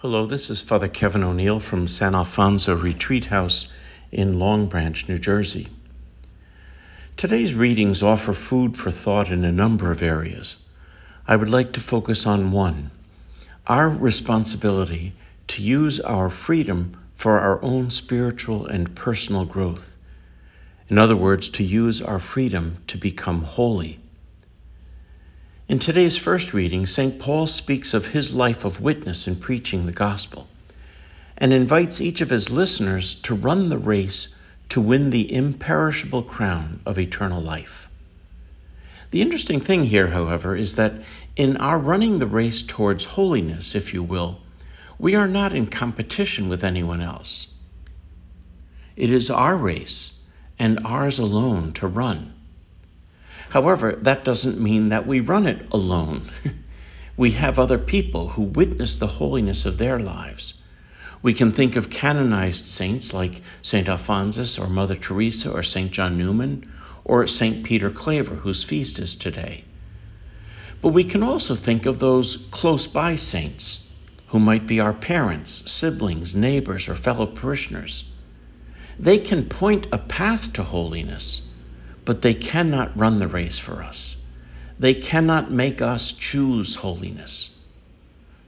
Hello, this is Father Kevin O'Neil from San Alfonso Retreat House in Long Branch, New Jersey. Today's readings offer food for thought in a number of areas. I would like to focus on one our responsibility to use our freedom for our own spiritual and personal growth. In other words, to use our freedom to become holy. In today's first reading, St. Paul speaks of his life of witness in preaching the gospel and invites each of his listeners to run the race to win the imperishable crown of eternal life. The interesting thing here, however, is that in our running the race towards holiness, if you will, we are not in competition with anyone else. It is our race and ours alone to run. However, that doesn't mean that we run it alone. we have other people who witness the holiness of their lives. We can think of canonized saints like St. Alphonsus or Mother Teresa or St. John Newman or St. Peter Claver, whose feast is today. But we can also think of those close by saints who might be our parents, siblings, neighbors, or fellow parishioners. They can point a path to holiness but they cannot run the race for us. They cannot make us choose holiness.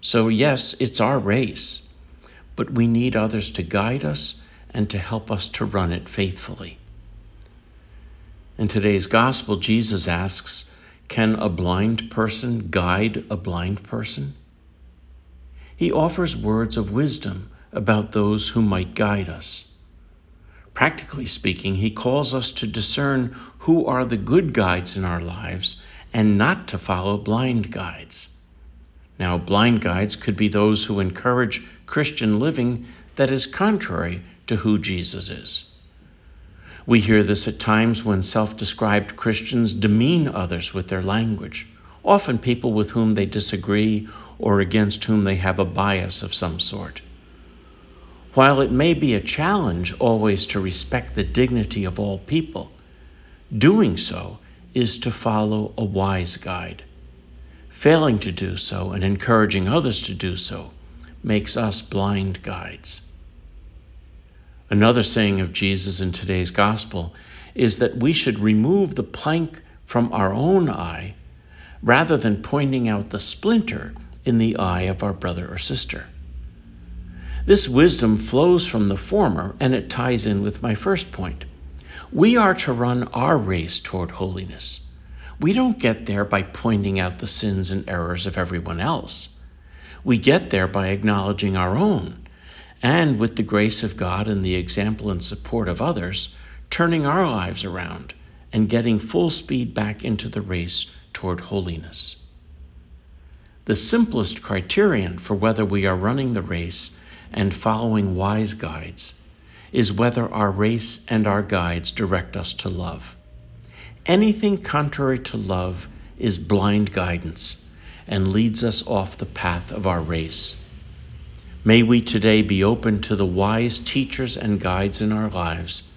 So, yes, it's our race, but we need others to guide us and to help us to run it faithfully. In today's gospel, Jesus asks Can a blind person guide a blind person? He offers words of wisdom about those who might guide us. Practically speaking, he calls us to discern who are the good guides in our lives and not to follow blind guides. Now, blind guides could be those who encourage Christian living that is contrary to who Jesus is. We hear this at times when self described Christians demean others with their language, often people with whom they disagree or against whom they have a bias of some sort. While it may be a challenge always to respect the dignity of all people, doing so is to follow a wise guide. Failing to do so and encouraging others to do so makes us blind guides. Another saying of Jesus in today's gospel is that we should remove the plank from our own eye rather than pointing out the splinter in the eye of our brother or sister. This wisdom flows from the former, and it ties in with my first point. We are to run our race toward holiness. We don't get there by pointing out the sins and errors of everyone else. We get there by acknowledging our own, and with the grace of God and the example and support of others, turning our lives around and getting full speed back into the race toward holiness. The simplest criterion for whether we are running the race and following wise guides is whether our race and our guides direct us to love. Anything contrary to love is blind guidance and leads us off the path of our race. May we today be open to the wise teachers and guides in our lives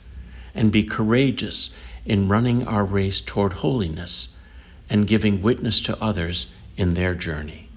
and be courageous in running our race toward holiness and giving witness to others in their journey.